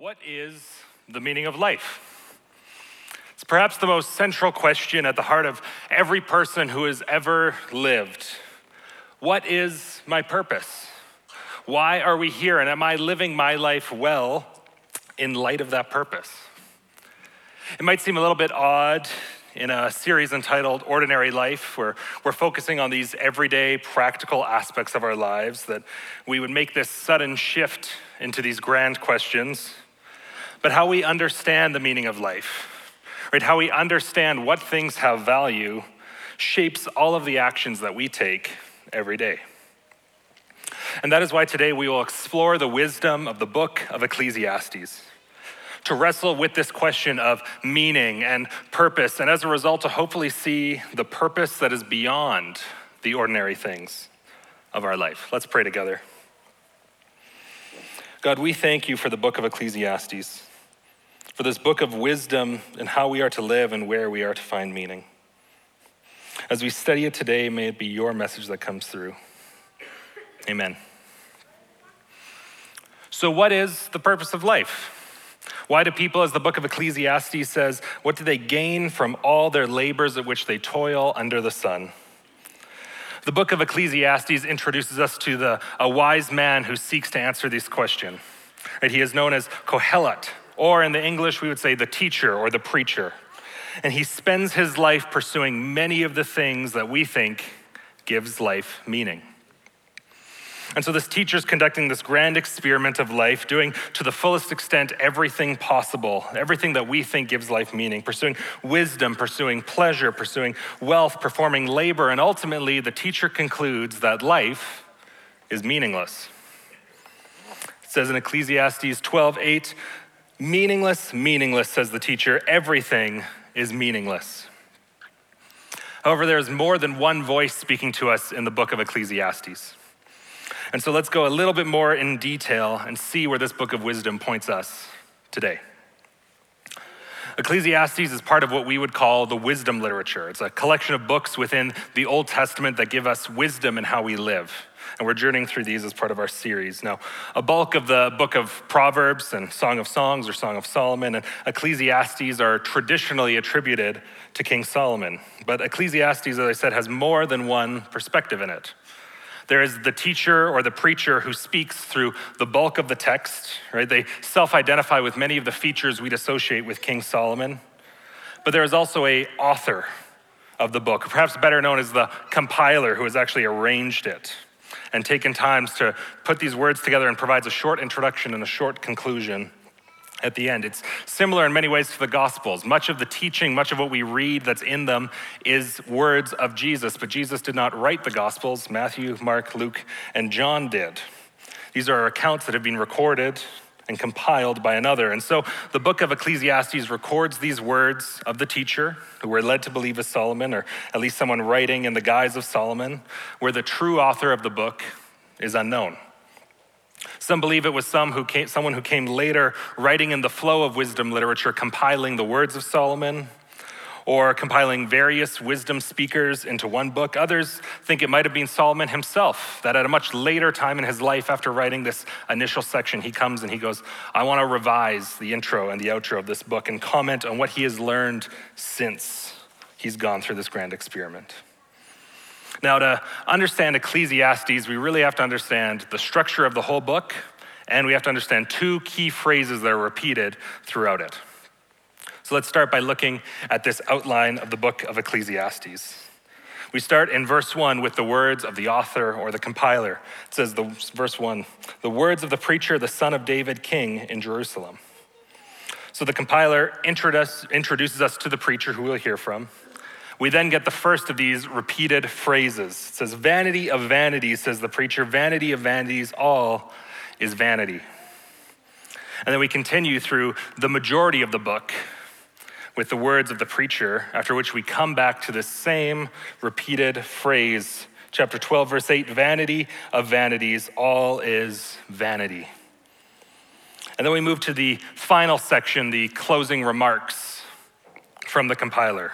What is the meaning of life? It's perhaps the most central question at the heart of every person who has ever lived. What is my purpose? Why are we here? And am I living my life well in light of that purpose? It might seem a little bit odd in a series entitled Ordinary Life, where we're focusing on these everyday practical aspects of our lives, that we would make this sudden shift into these grand questions but how we understand the meaning of life, right? How we understand what things have value shapes all of the actions that we take every day. And that is why today we will explore the wisdom of the book of Ecclesiastes to wrestle with this question of meaning and purpose, and as a result, to hopefully see the purpose that is beyond the ordinary things of our life. Let's pray together. God, we thank you for the book of Ecclesiastes for this book of wisdom and how we are to live and where we are to find meaning. As we study it today, may it be your message that comes through. Amen. So, what is the purpose of life? Why do people, as the book of Ecclesiastes says, what do they gain from all their labors at which they toil under the sun? The book of Ecclesiastes introduces us to the, a wise man who seeks to answer this question. Right? He is known as Kohelet, or in the English, we would say the teacher or the preacher. And he spends his life pursuing many of the things that we think gives life meaning. And so this teacher is conducting this grand experiment of life, doing to the fullest extent everything possible, everything that we think gives life meaning, pursuing wisdom, pursuing pleasure, pursuing wealth, performing labor, and ultimately the teacher concludes that life is meaningless. It says in Ecclesiastes 12:8, Meaningless, meaningless, says the teacher. Everything is meaningless. However, there is more than one voice speaking to us in the book of Ecclesiastes. And so let's go a little bit more in detail and see where this book of wisdom points us today. Ecclesiastes is part of what we would call the wisdom literature. It's a collection of books within the Old Testament that give us wisdom in how we live and we're journeying through these as part of our series. Now, a bulk of the book of Proverbs and Song of Songs or Song of Solomon and Ecclesiastes are traditionally attributed to King Solomon. But Ecclesiastes, as I said, has more than one perspective in it. There is the teacher or the preacher who speaks through the bulk of the text, right? They self identify with many of the features we'd associate with King Solomon. But there is also a author of the book, perhaps better known as the compiler who has actually arranged it and taken times to put these words together and provides a short introduction and a short conclusion at the end. It's similar in many ways to the Gospels. Much of the teaching, much of what we read that's in them is words of Jesus, but Jesus did not write the Gospels. Matthew, Mark, Luke, and John did. These are accounts that have been recorded and compiled by another. And so the book of Ecclesiastes records these words of the teacher, who we're led to believe is Solomon, or at least someone writing in the guise of Solomon, where the true author of the book is unknown. Some believe it was some who came, someone who came later, writing in the flow of wisdom literature, compiling the words of Solomon or compiling various wisdom speakers into one book. Others think it might have been Solomon himself, that at a much later time in his life, after writing this initial section, he comes and he goes, I want to revise the intro and the outro of this book and comment on what he has learned since he's gone through this grand experiment. Now, to understand Ecclesiastes, we really have to understand the structure of the whole book, and we have to understand two key phrases that are repeated throughout it. So let's start by looking at this outline of the book of Ecclesiastes. We start in verse 1 with the words of the author or the compiler. It says, the, verse 1, the words of the preacher, the son of David, king in Jerusalem. So the compiler introduce, introduces us to the preacher who we'll hear from. We then get the first of these repeated phrases. It says, Vanity of vanities, says the preacher, vanity of vanities, all is vanity. And then we continue through the majority of the book with the words of the preacher, after which we come back to the same repeated phrase. Chapter 12, verse 8 Vanity of vanities, all is vanity. And then we move to the final section, the closing remarks from the compiler.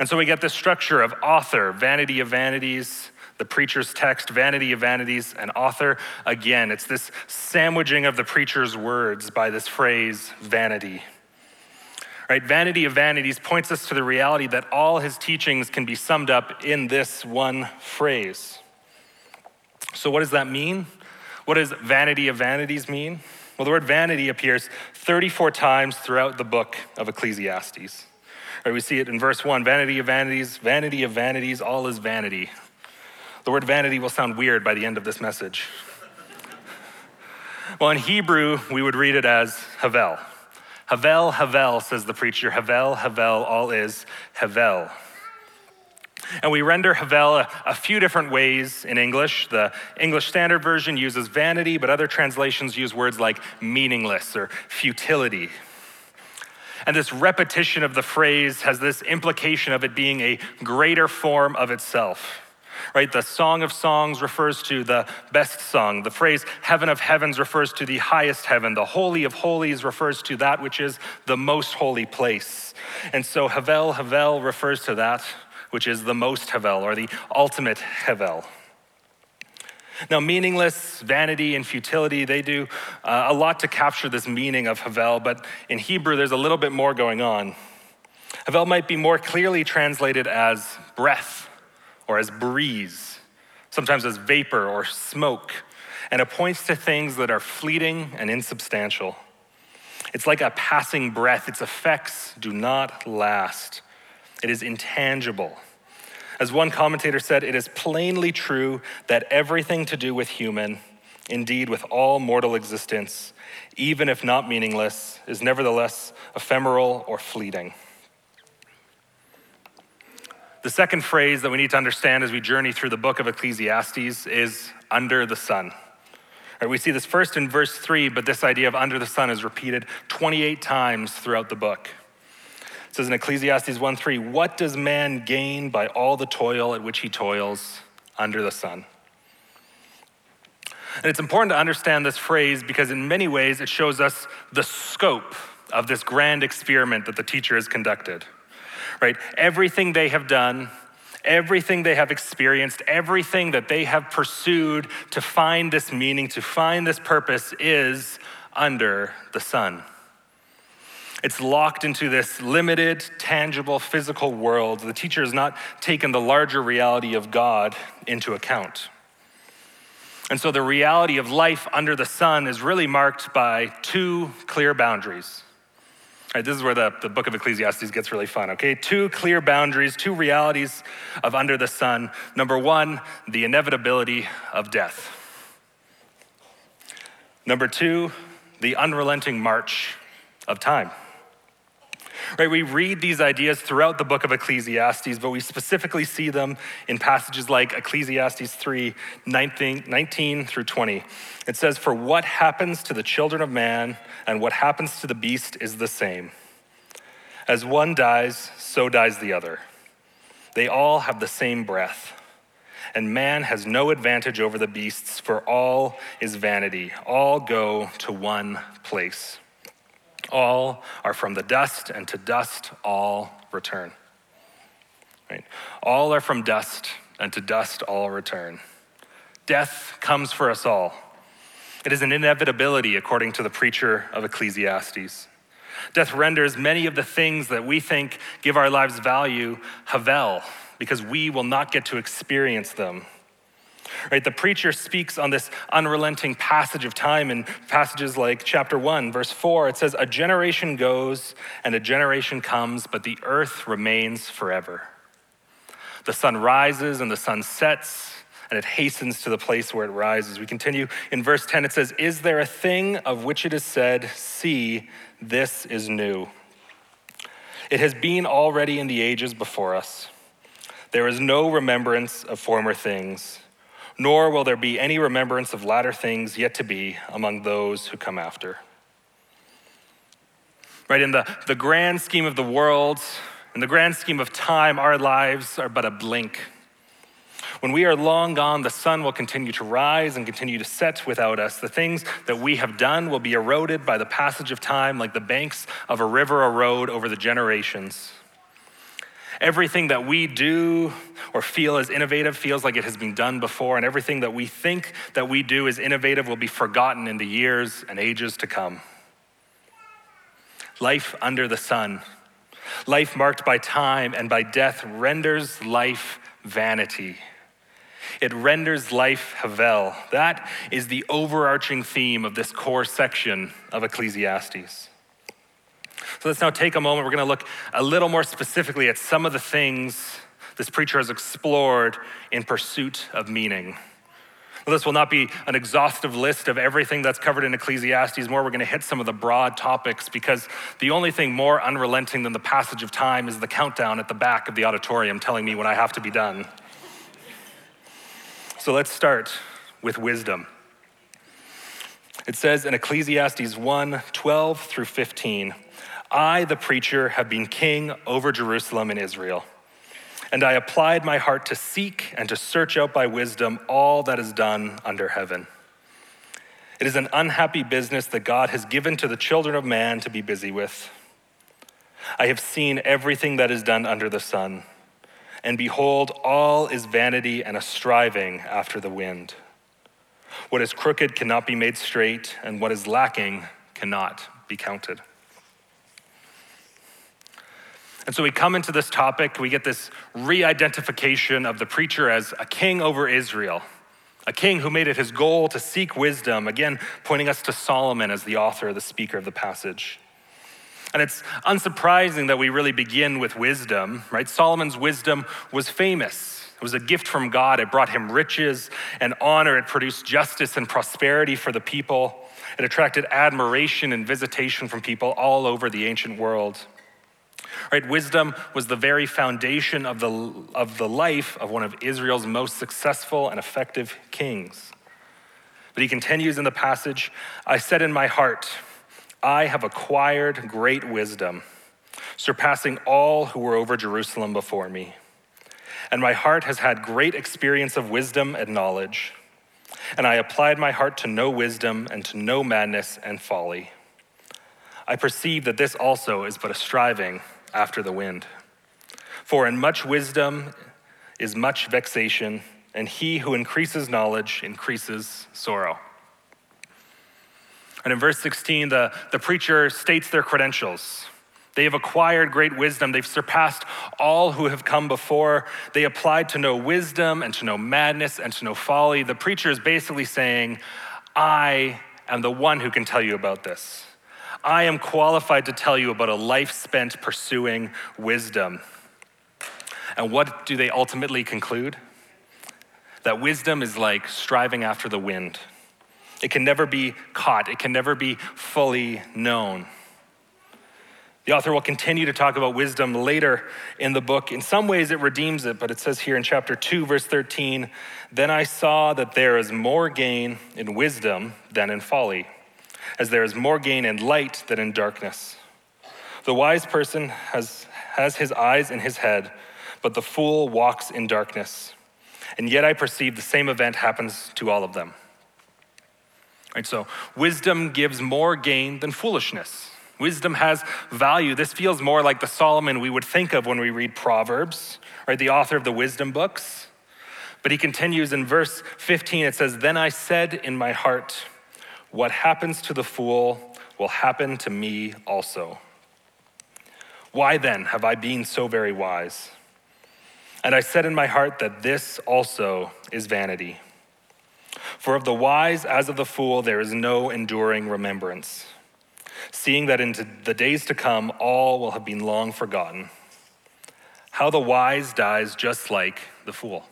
And so we get this structure of author, vanity of vanities, the preacher's text, vanity of vanities, and author. Again, it's this sandwiching of the preacher's words by this phrase, vanity. Right? Vanity of vanities points us to the reality that all his teachings can be summed up in this one phrase. So, what does that mean? What does vanity of vanities mean? Well, the word vanity appears 34 times throughout the book of Ecclesiastes. Right, we see it in verse 1 vanity of vanities, vanity of vanities, all is vanity. The word vanity will sound weird by the end of this message. Well, in Hebrew, we would read it as Havel. Havel, Havel, says the preacher. Havel, Havel, all is Havel. And we render Havel a, a, few different ways in English. The English Standard Version uses vanity, but other translations use words like meaningless or futility. And this repetition of the phrase has this implication of it being a greater form of itself right? The Song of Songs refers to the best song. The phrase heaven of heavens refers to the highest heaven. The holy of holies refers to that which is the most holy place. And so Havel, Havel refers to that which is the most Havel or the ultimate Havel. Now, meaningless, vanity, and futility, they do uh, a lot to capture this meaning of Havel, but in Hebrew, there's a little bit more going on. Havel might be more clearly translated as breath or as breeze, sometimes as vapor or smoke, and it points to things that are fleeting and insubstantial. It's like a passing breath, its effects do not last. It is intangible. As one commentator said, it is plainly true that everything to do with human, indeed with all mortal existence, even if not meaningless, is nevertheless ephemeral or fleeting. The second phrase that we need to understand as we journey through the book of Ecclesiastes is under the sun. Right, we see this first in verse 3, but this idea of under the sun is repeated 28 times throughout the book. It says in Ecclesiastes 1:3, What does man gain by all the toil at which he toils under the sun? And it's important to understand this phrase because, in many ways, it shows us the scope of this grand experiment that the teacher has conducted right? Everything they have done, everything they have experienced, everything that they have pursued to find this meaning, to find this purpose is under the sun. It's locked into this limited, tangible, physical world. The teacher has not taken the larger reality of God into account. And so the reality of life under the sun is really marked by two clear boundaries this is where the, the book of Ecclesiastes gets really fun, okay? Two clear boundaries, two realities of under the sun. Number one, the inevitability of death. Number two, the unrelenting march of time. Right, we read these ideas throughout the book of Ecclesiastes, but we specifically see them in passages like Ecclesiastes 3 19, 19 through 20. It says, For what happens to the children of man and what happens to the beast is the same. As one dies, so dies the other. They all have the same breath. And man has no advantage over the beasts, for all is vanity. All go to one place. All are from the dust, and to dust all return. Right? All are from dust, and to dust all return. Death comes for us all. It is an inevitability, according to the preacher of Ecclesiastes. Death renders many of the things that we think give our lives value havel, because we will not get to experience them Right? The preacher speaks on this unrelenting passage of time in passages like chapter 1, verse 4. It says, A generation goes and a generation comes, but the earth remains forever. The sun rises and the sun sets, and it hastens to the place where it rises. We continue in verse 10. It says, Is there a thing of which it is said, See, this is new? It has been already in the ages before us. There is no remembrance of former things nor will there be any remembrance of latter things yet to be among those who come after. Right, in the, the grand scheme of the world, in the grand scheme of time, our lives are but a blink. When we are long gone, the sun will continue to rise and continue to set without us. The things that we have done will be eroded by the passage of time, like the banks of a river erode over the generations. Everything that we do or feel is innovative feels like it has been done before, and everything that we think that we do is innovative will be forgotten in the years and ages to come. Life under the sun, life marked by time and by death, renders life vanity. It renders life Havel. That is the overarching theme of this core section of Ecclesiastes. So let's now take a moment. We're going to look a little more specifically at some of the things this preacher has explored in pursuit of meaning. This will not be an exhaustive list of everything that's covered in Ecclesiastes. More, we're going to hit some of the broad topics because the only thing more unrelenting than the passage of time is the countdown at the back of the auditorium telling me when I have to be done. So let's start with wisdom. It says in Ecclesiastes 1 12 through 15, I, the preacher, have been king over Jerusalem and Israel. And I applied my heart to seek and to search out by wisdom all that is done under heaven. It is an unhappy business that God has given to the children of man to be busy with. I have seen everything that is done under the sun and behold, all is vanity and a striving after the wind. What is crooked cannot be made straight, and what is lacking cannot be counted. And so we come into this topic, we get this re identification of the preacher as a king over Israel, a king who made it his goal to seek wisdom, again, pointing us to Solomon as the author, the speaker of the passage. And it's unsurprising that we really begin with wisdom, right? Solomon's wisdom was famous. It was a gift from God. It brought him riches and honor. It produced justice and prosperity for the people. It attracted admiration and visitation from people all over the ancient world. Right, wisdom was the very foundation of the, of the life of one of Israel's most successful and effective kings. But he continues in the passage I said in my heart, I have acquired great wisdom, surpassing all who were over Jerusalem before me. And my heart has had great experience of wisdom and knowledge. And I applied my heart to know wisdom and to know madness and folly. I perceive that this also is but a striving after the wind. For in much wisdom is much vexation, and he who increases knowledge increases sorrow. And in verse 16, the, the preacher states their credentials. They have acquired great wisdom. They've surpassed all who have come before. They applied to know wisdom and to know madness and to know folly. The preacher is basically saying, I am the one who can tell you about this. I am qualified to tell you about a life spent pursuing wisdom. And what do they ultimately conclude? That wisdom is like striving after the wind. It can never be caught, it can never be fully known. The author will continue to talk about wisdom later in the book. In some ways, it redeems it, but it says here in chapter 2, verse 13 Then I saw that there is more gain in wisdom than in folly, as there is more gain in light than in darkness. The wise person has, has his eyes in his head, but the fool walks in darkness. And yet I perceive the same event happens to all of them. Right, so wisdom gives more gain than foolishness. Wisdom has value. This feels more like the Solomon we would think of when we read Proverbs, right? The author of the wisdom books. But he continues in verse 15, it says, Then I said in my heart, What happens to the fool will happen to me also. Why then have I been so very wise? And I said in my heart that this also is vanity. For of the wise as of the fool there is no enduring remembrance, seeing that in the days to come all will have been long forgotten. How the wise dies just like the fool.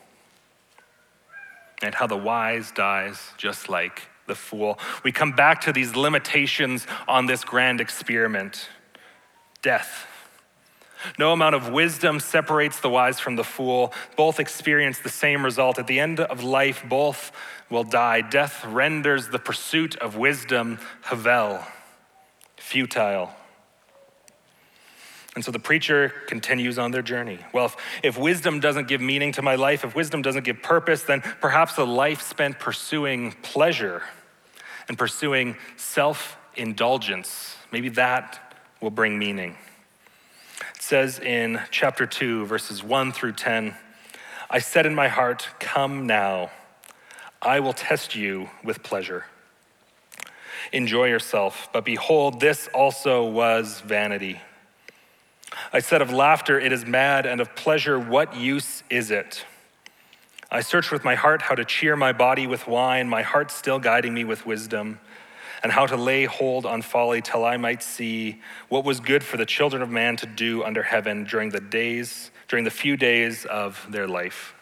And how the wise dies just like the fool. We come back to these limitations on this grand experiment death. No amount of wisdom separates the wise from the fool. Both experience the same result. At the end of life, both will die. Death renders the pursuit of wisdom havel, futile. And so the preacher continues on their journey. Well, if, if wisdom doesn't give meaning to my life, if wisdom doesn't give purpose, then perhaps a life spent pursuing pleasure and pursuing self indulgence, maybe that will bring meaning It says in chapter 2, verses 1 through 10 I said in my heart, Come now, I will test you with pleasure. Enjoy yourself, but behold, this also was vanity. I said of laughter, It is mad, and of pleasure, what use is it? I searched with my heart how to cheer my body with wine, my heart still guiding me with wisdom, and how to lay hold on folly till I might see what was good for the children of man to do under heaven during the days, during the few days of their life.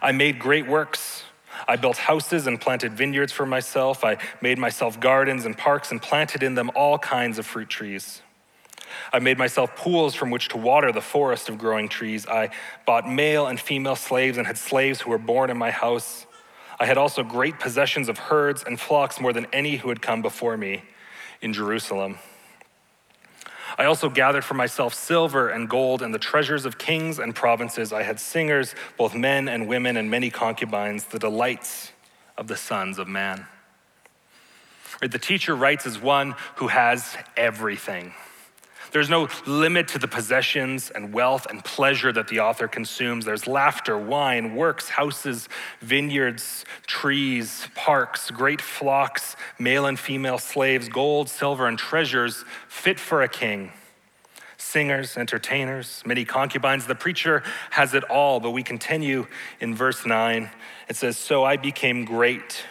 I made great works. I built houses and planted vineyards for myself. I made myself gardens and parks and planted in them all kinds of fruit trees. I made myself pools from which to water the forest of growing trees. I bought male and female slaves and had slaves who were born in my house. I had also great possessions of herds and flocks more than any who had come before me in Jerusalem. I also gathered for myself silver and gold and the treasures of kings and provinces. I had singers, both men and women, and many concubines, the delights of the sons of man. The teacher writes as one who has everything. There's no limit to the possessions and wealth and pleasure that the author consumes. There's laughter, wine, works, houses, vineyards, trees, parks, great flocks, male and female slaves, gold, silver, and treasures fit for a king. Singers, entertainers, many concubines. The preacher has it all, but we continue in verse 9. It says, So I became great,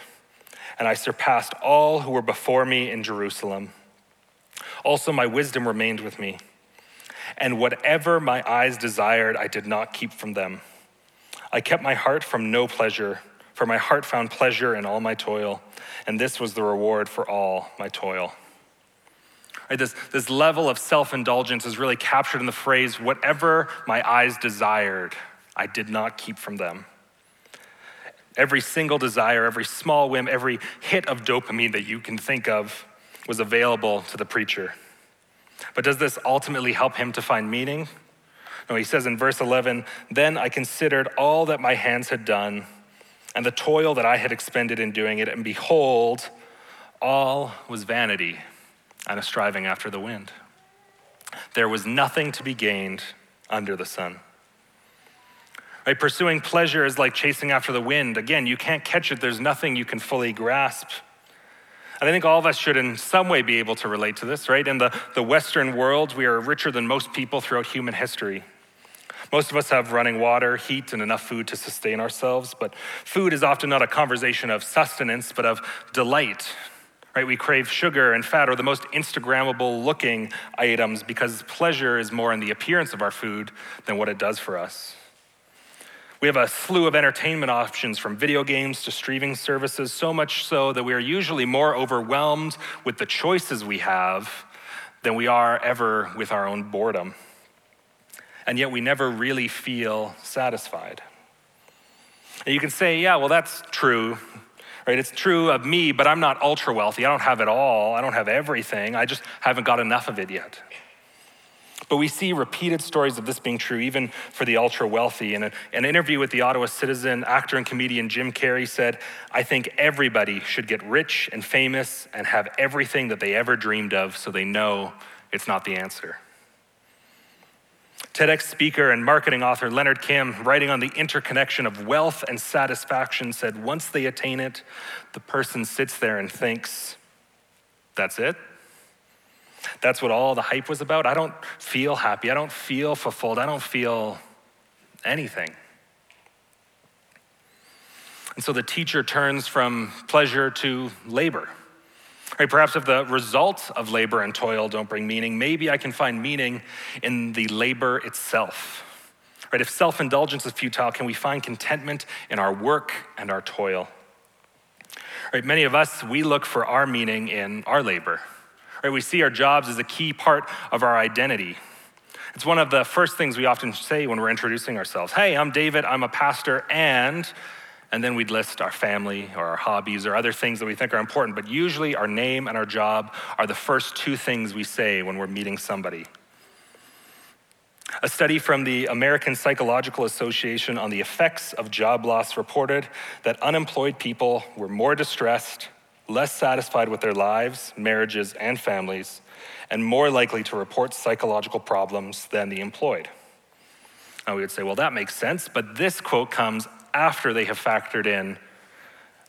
and I surpassed all who were before me in Jerusalem. Also, my wisdom remained with me. And whatever my eyes desired, I did not keep from them. I kept my heart from no pleasure, for my heart found pleasure in all my toil, and this was the reward for all my toil. Right, this, this level of self indulgence is really captured in the phrase, whatever my eyes desired, I did not keep from them. Every single desire, every small whim, every hit of dopamine that you can think of was available to the preacher. But does this ultimately help him to find meaning? No, he says in verse 11, Then I considered all that my hands had done and the toil that I had expended in doing it, and behold, all was vanity and a striving after the wind. There was nothing to be gained under the sun. Right, pursuing pleasure is like chasing after the wind. Again, you can't catch it, there's nothing you can fully grasp. And I think all of us should, in some way, be able to relate to this, right? In the, the Western world, we are richer than most people throughout human history. Most of us have running water, heat, and enough food to sustain ourselves, but food is often not a conversation of sustenance, but of delight. Right? We crave sugar and fat or the most Instagrammable looking items because pleasure is more in the appearance of our food than what it does for us. We have a slew of entertainment options from video games to streaming services, so much so that we are usually more overwhelmed with the choices we have than we are ever with our own boredom. And yet we never really feel satisfied. And you can say, yeah, well, that's true, right? It's true of me, but I'm not ultra wealthy. I don't have it all. I don't have everything. I just haven't got enough of it yet. But we see repeated stories of this being true, even for the ultra wealthy. In an interview with the Ottawa Citizen, actor and comedian Jim Carrey said, I think everybody should get rich and famous and have everything that they ever dreamed of so they know it's not the answer. TEDx speaker and marketing author Leonard Kim, writing on the interconnection of wealth and satisfaction, said once they attain it, the person sits there and thinks, that's it? That's what all the hype was about. I don't feel happy. I don't feel fulfilled. I don't feel anything. And so the teacher turns from pleasure to labor. Right, perhaps if the results of labor and toil don't bring meaning, maybe I can find meaning in the labor itself. Right, if self indulgence is futile, can we find contentment in our work and our toil? Right, many of us, we look for our meaning in our labor. Right? We see our jobs as a key part of our identity. It's one of the first things we often say when we're introducing ourselves. Hey, I'm David, I'm a pastor, and, and then we'd list our family or our hobbies or other things that we think are important. But usually our name and our job are the first two things we say when we're meeting somebody. A study from the American Psychological Association on the effects of job loss reported that unemployed people were more distressed, less satisfied with their lives, marriages, and families, and more likely to report psychological problems than the employed. Now we would say, well, that makes sense, but this quote comes after they have factored in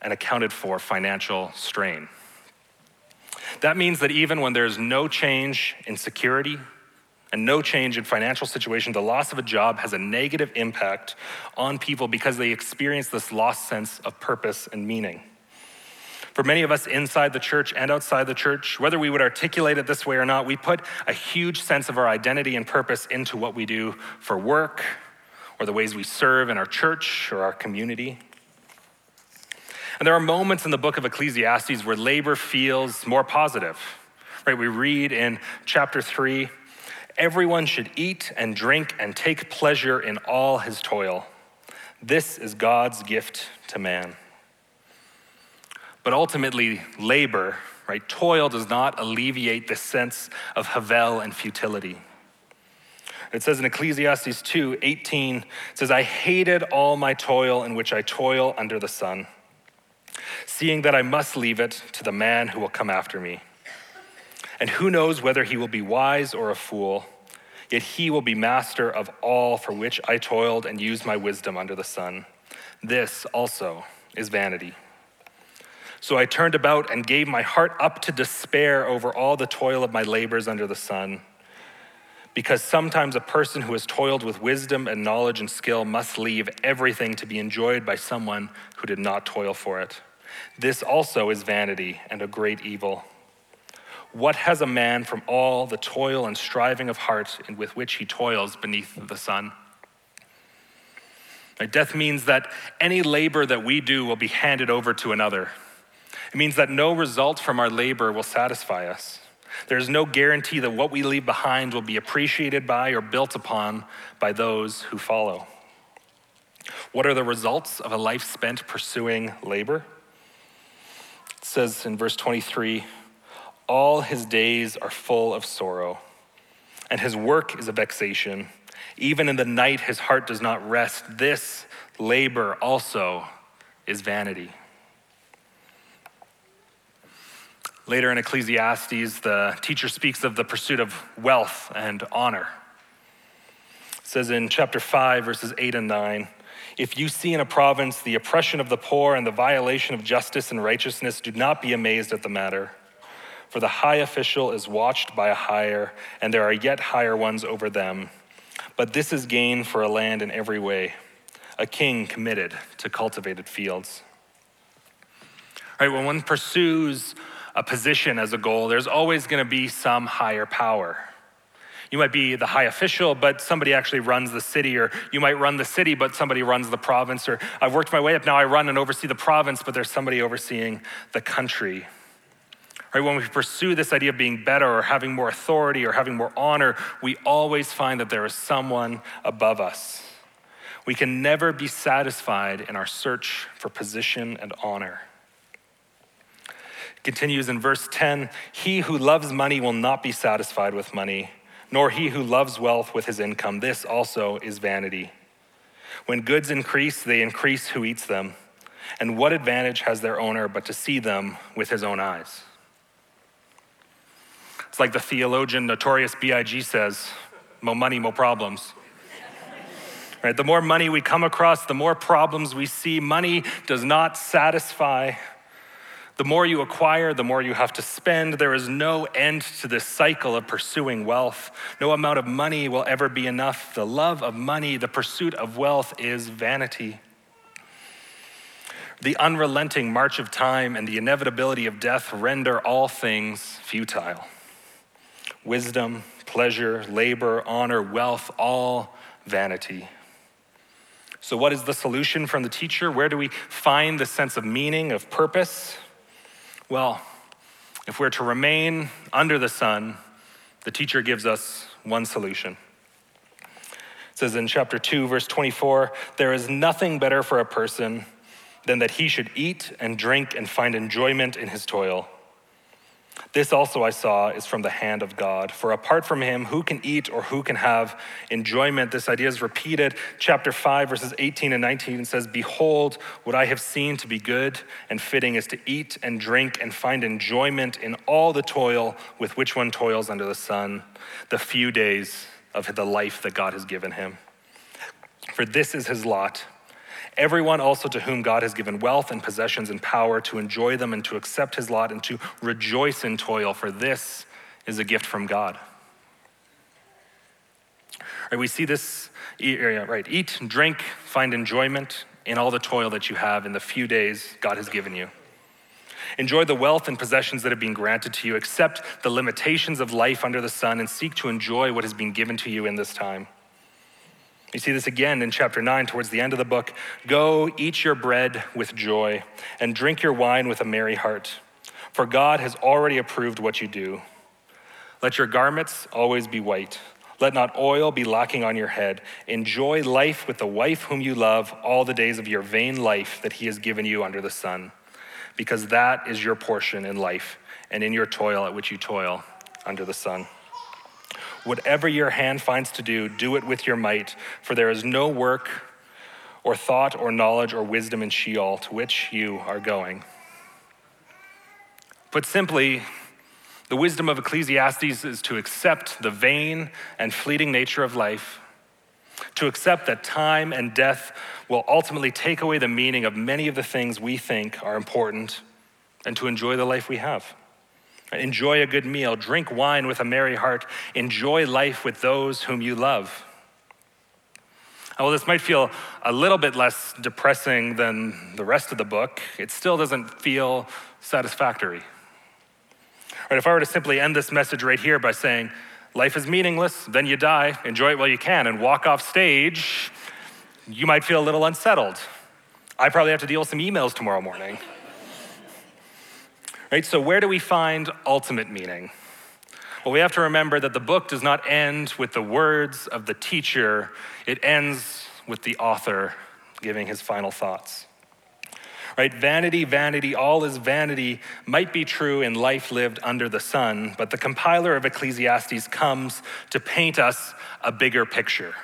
and accounted for financial strain. That means that even when there's no change in security and no change in financial situation, the loss of a job has a negative impact on people because they experience this lost sense of purpose and meaning. For many of us inside the church and outside the church, whether we would articulate it this way or not, we put a huge sense of our identity and purpose into what we do for work or the ways we serve in our church or our community. And there are moments in the book of Ecclesiastes where labor feels more positive. Right? We read in chapter 3, everyone should eat and drink and take pleasure in all his toil. This is God's gift to man. But ultimately, labor, right, toil does not alleviate the sense of havel and futility. It says in Ecclesiastes 2 18, it says, I hated all my toil in which I toil under the sun, seeing that I must leave it to the man who will come after me. And who knows whether he will be wise or a fool, yet he will be master of all for which I toiled and used my wisdom under the sun. This also is vanity. So I turned about and gave my heart up to despair over all the toil of my labors under the sun. Because sometimes a person who has toiled with wisdom and knowledge and skill must leave everything to be enjoyed by someone who did not toil for it. This also is vanity and a great evil. What has a man from all the toil and striving of heart with which he toils beneath the sun? Death means that any labor that we do will be handed over to another. It means that no result from our labor will satisfy us. There's no guarantee that what we leave behind will be appreciated by or built upon by those who follow. What are the results of a life spent pursuing labor? It says in verse 23 All his days are full of sorrow, and his work is a vexation. Even in the night, his heart does not rest. This labor also is vanity. Later in Ecclesiastes, the teacher speaks of the pursuit of wealth and honor. It says in chapter 5, verses 8 and 9 If you see in a province the oppression of the poor and the violation of justice and righteousness, do not be amazed at the matter. For the high official is watched by a higher, and there are yet higher ones over them. But this is gain for a land in every way, a king committed to cultivated fields. Right, when one pursues a position as a goal, there's always going to be some higher power. You might be the high official, but somebody actually runs the city, or you might run the city, but somebody runs the province, or I've worked my way up, now I run and oversee the province, but there's somebody overseeing the country. Right, when we pursue this idea of being better or having more authority or having more honor, we always find that there is someone above us. We can never be satisfied in our search for position and honor continues in verse 10 He who loves money will not be satisfied with money, nor he who loves wealth with his income. This also is vanity. When goods increase, they increase who eats them. And what advantage has their owner but to see them with his own eyes? It's like the theologian Notorious B.I.G. says more money, more problems. Right? The more money we come across, the more problems we see. Money does not satisfy. The more you acquire, the more you have to spend. There is no end to this cycle of pursuing wealth. No amount of money will ever be enough. The love of money, the pursuit of wealth is vanity. The unrelenting march of time and the inevitability of death render all things futile. Wisdom, pleasure, labor, honor, wealth, all vanity. So, what is the solution from the teacher? Where do we find the sense of meaning, of purpose? Well, if we're to remain under the sun, the teacher gives us one solution. It says in chapter 2, verse 24 there is nothing better for a person than that he should eat and drink and find enjoyment in his toil. This also I saw is from the hand of God. For apart from him, who can eat or who can have enjoyment? This idea is repeated. Chapter 5, verses 18 and 19 says, Behold, what I have seen to be good and fitting is to eat and drink and find enjoyment in all the toil with which one toils under the sun, the few days of the life that God has given him. For this is his lot Everyone also to whom God has given wealth and possessions and power to enjoy them and to accept his lot and to rejoice in toil, for this is a gift from God. Right, we see this, right? Eat, drink, find enjoyment in all the toil that you have in the few days God has given you. Enjoy the wealth and possessions that have been granted to you. Accept the limitations of life under the sun and seek to enjoy what has been given to you in this time. You see this again in chapter 9, towards the end of the book. Go, eat your bread with joy, and drink your wine with a merry heart, for God has already approved what you do. Let your garments always be white. Let not oil be lacking on your head. Enjoy life with the wife whom you love all the days of your vain life that he has given you under the sun, because that is your portion in life and in your toil at which you toil under the sun. Whatever your hand finds to do, do it with your might, for there is no work or thought or knowledge or wisdom in Sheol to which you are going. Put simply, the wisdom of Ecclesiastes is to accept the vain and fleeting nature of life, to accept that time and death will ultimately take away the meaning of many of the things we think are important, and to enjoy the life we have. Enjoy a good meal, drink wine with a merry heart, enjoy life with those whom you love. Well, this might feel a little bit less depressing than the rest of the book. It still doesn't feel satisfactory. Right, if I were to simply end this message right here by saying, life is meaningless, then you die, enjoy it while you can, and walk off stage, you might feel a little unsettled. I probably have to deal with some emails tomorrow morning. Right? So, where do we find ultimate meaning? Well, we have to remember that the book does not end with the words of the teacher, it ends with the author giving his final thoughts. Right? Vanity, vanity, all is vanity might be true in life lived under the sun, but the compiler of Ecclesiastes comes to paint us a bigger picture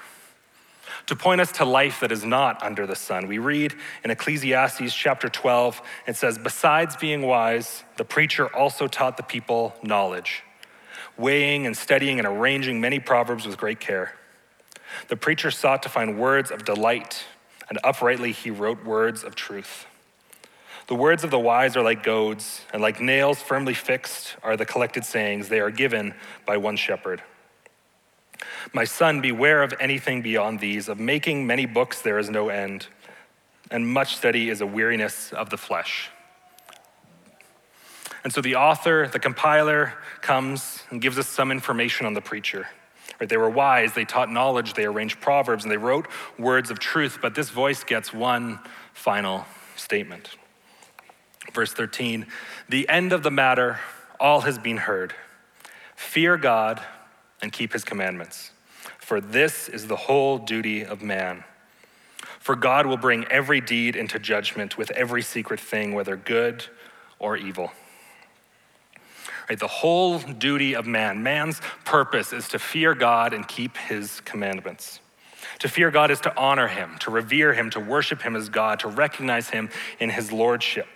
to point us to life that is not under the sun. We read in Ecclesiastes chapter 12, it says, Besides being wise, the preacher also taught the people knowledge, weighing and studying and arranging many proverbs with great care. The preacher sought to find words of delight, and uprightly he wrote words of truth. The words of the wise are like goads, and like nails firmly fixed are the collected sayings. They are given by one shepherd. My son, beware of anything beyond these. Of making many books, there is no end, and much study is a weariness of the flesh. And so the author, the compiler, comes and gives us some information on the preacher. Right? They were wise, they taught knowledge, they arranged proverbs, and they wrote words of truth, but this voice gets one final statement. Verse 13 The end of the matter, all has been heard. Fear God and keep his commandments. For this is the whole duty of man. For God will bring every deed into judgment with every secret thing, whether good or evil. Right, the whole duty of man, man's purpose is to fear God and keep his commandments. To fear God is to honor him, to revere him, to worship him as God, to recognize him in his lordship.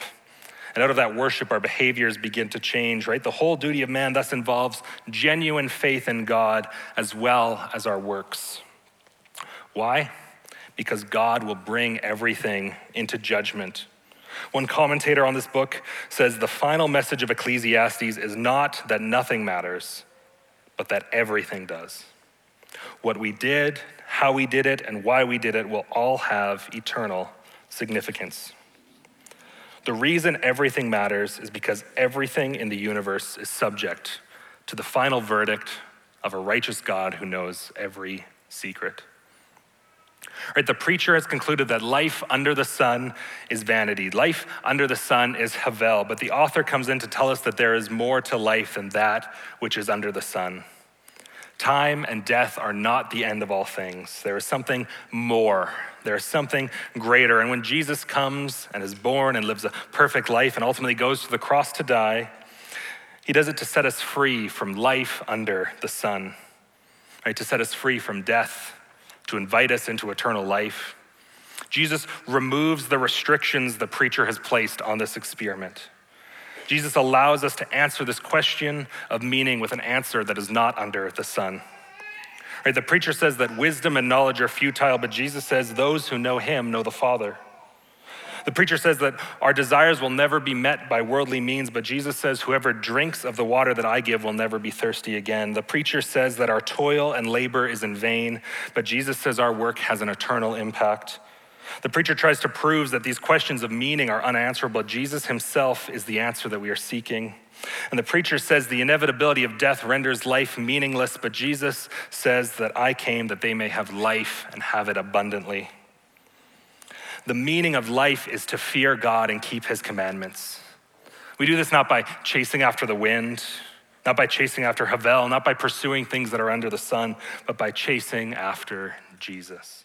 And out of that worship, our behaviors begin to change, right? The whole duty of man thus involves genuine faith in God as well as our works. Why? Because God will bring everything into judgment. One commentator on this book says the final message of Ecclesiastes is not that nothing matters, but that everything does. What we did, how we did it, and why we did it will all have eternal significance. The reason everything matters is because everything in the universe is subject to the final verdict of a righteous God who knows every secret. Right, the preacher has concluded that life under the sun is vanity. Life under the sun is Havel, but the author comes in to tell us that there is more to life than that which is under the sun. Time and death are not the end of all things. There is something more. There is something greater. And when Jesus comes and is born and lives a perfect life and ultimately goes to the cross to die, He does it to set us free from life under the sun, right? To set us free from death, to invite us into eternal life. Jesus removes the restrictions the preacher has placed on this experiment. Jesus allows us to answer this question of meaning with an answer that is not under the sun. Right, the preacher says that wisdom and knowledge are futile, but Jesus says those who know him know the Father. The preacher says that our desires will never be met by worldly means, but Jesus says, Whoever drinks of the water that I give will never be thirsty again. The preacher says that our toil and labor is in vain, but Jesus says our work has an eternal impact. The preacher tries to prove that these questions of meaning are unanswerable. Jesus himself is the answer that we are seeking. And the preacher says the inevitability of death renders life meaningless, but Jesus says that I came that they may have life and have it abundantly. The meaning of life is to fear God and keep his commandments. We do this not by chasing after the wind, not by chasing after Havel, not by pursuing things that are under the sun, but by chasing after Jesus.